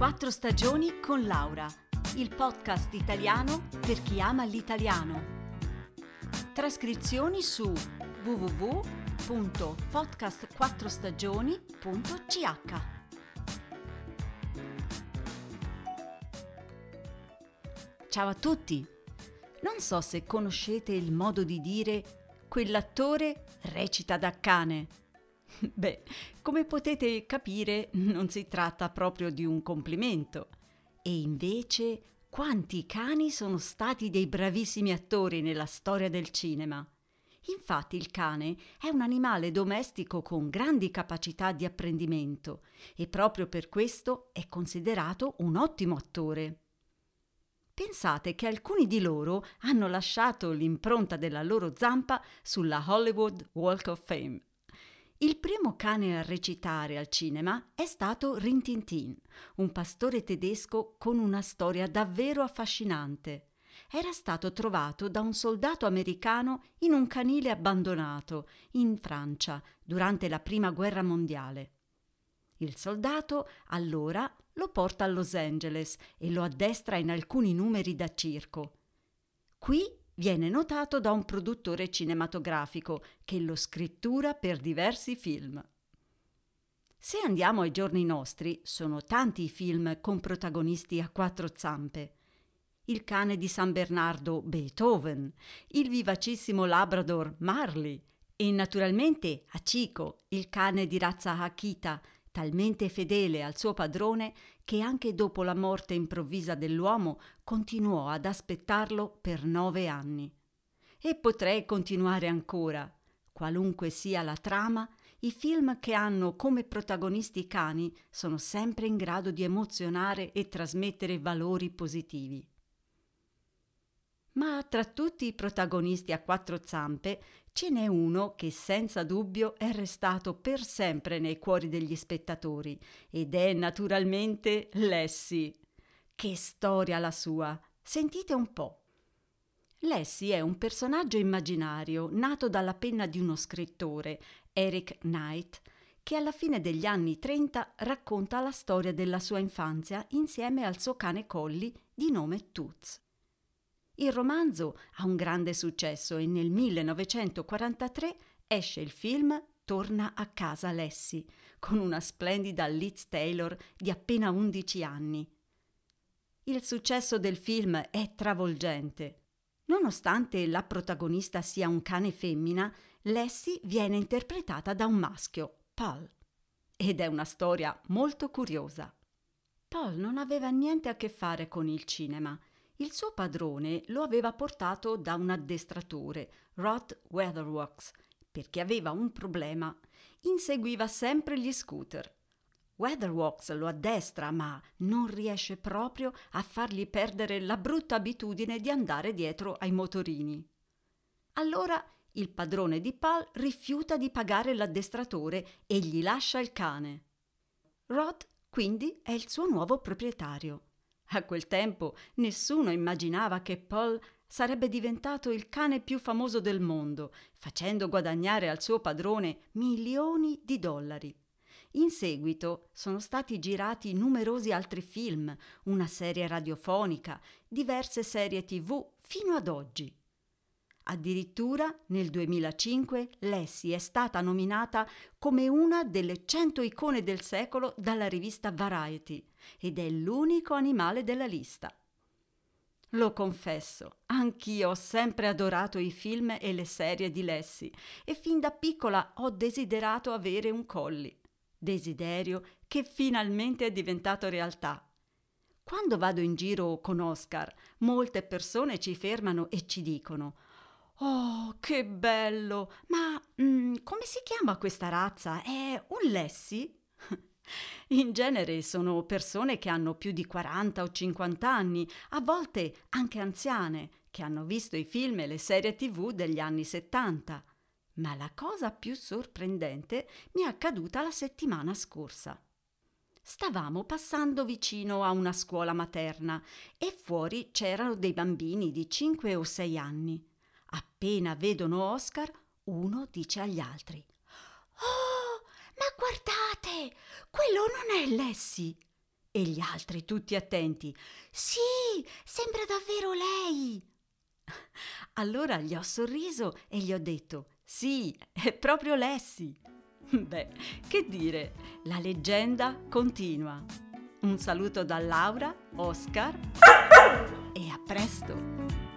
Quattro stagioni con Laura, il podcast italiano per chi ama l'italiano. Trascrizioni su www.podcastquattrostagioni.ch. Ciao a tutti! Non so se conoscete il modo di dire quell'attore recita da cane. Beh, come potete capire non si tratta proprio di un complimento. E invece quanti cani sono stati dei bravissimi attori nella storia del cinema. Infatti il cane è un animale domestico con grandi capacità di apprendimento e proprio per questo è considerato un ottimo attore. Pensate che alcuni di loro hanno lasciato l'impronta della loro zampa sulla Hollywood Walk of Fame. Il primo cane a recitare al cinema è stato Rin Tin Tin, un pastore tedesco con una storia davvero affascinante. Era stato trovato da un soldato americano in un canile abbandonato in Francia durante la Prima Guerra Mondiale. Il soldato allora lo porta a Los Angeles e lo addestra in alcuni numeri da circo. Qui viene notato da un produttore cinematografico che lo scrittura per diversi film. Se andiamo ai giorni nostri, sono tanti i film con protagonisti a quattro zampe. Il cane di San Bernardo Beethoven, il vivacissimo Labrador Marley e naturalmente Achiko, il cane di razza Akita, talmente fedele al suo padrone che anche dopo la morte improvvisa dell'uomo continuò ad aspettarlo per nove anni. E potrei continuare ancora. Qualunque sia la trama, i film che hanno come protagonisti cani sono sempre in grado di emozionare e trasmettere valori positivi. Ma tra tutti i protagonisti a quattro zampe ce n'è uno che senza dubbio è restato per sempre nei cuori degli spettatori ed è naturalmente Lassie. Che storia la sua! Sentite un po'. Lassie è un personaggio immaginario nato dalla penna di uno scrittore, Eric Knight, che alla fine degli anni 30 racconta la storia della sua infanzia insieme al suo cane Collie di nome Toots. Il romanzo ha un grande successo e nel 1943 esce il film Torna a casa Lessie, con una splendida Liz Taylor di appena 11 anni. Il successo del film è travolgente. Nonostante la protagonista sia un cane femmina, Lessie viene interpretata da un maschio, Paul. Ed è una storia molto curiosa. Paul non aveva niente a che fare con il cinema il suo padrone lo aveva portato da un addestratore, Rod Weatherworks, perché aveva un problema. Inseguiva sempre gli scooter. Weatherworks lo addestra, ma non riesce proprio a fargli perdere la brutta abitudine di andare dietro ai motorini. Allora il padrone di Pal rifiuta di pagare l'addestratore e gli lascia il cane. Rod quindi è il suo nuovo proprietario. A quel tempo nessuno immaginava che Paul sarebbe diventato il cane più famoso del mondo, facendo guadagnare al suo padrone milioni di dollari. In seguito sono stati girati numerosi altri film, una serie radiofonica, diverse serie tv fino ad oggi. Addirittura nel 2005 Lassie è stata nominata come una delle 100 icone del secolo dalla rivista Variety ed è l'unico animale della lista. Lo confesso, anch'io ho sempre adorato i film e le serie di Lassie e fin da piccola ho desiderato avere un colli. Desiderio che finalmente è diventato realtà. Quando vado in giro con Oscar, molte persone ci fermano e ci dicono Oh, che bello! Ma mm, come si chiama questa razza? È un Lessi? In genere sono persone che hanno più di 40 o 50 anni, a volte anche anziane, che hanno visto i film e le serie tv degli anni 70. Ma la cosa più sorprendente mi è accaduta la settimana scorsa. Stavamo passando vicino a una scuola materna e fuori c'erano dei bambini di 5 o 6 anni. Appena vedono Oscar, uno dice agli altri: Oh, ma guardate, quello non è Lessi. E gli altri tutti attenti. Sì, sembra davvero lei. Allora gli ho sorriso e gli ho detto: Sì, è proprio Lessi. Beh, che dire, la leggenda continua. Un saluto da Laura, Oscar e a presto!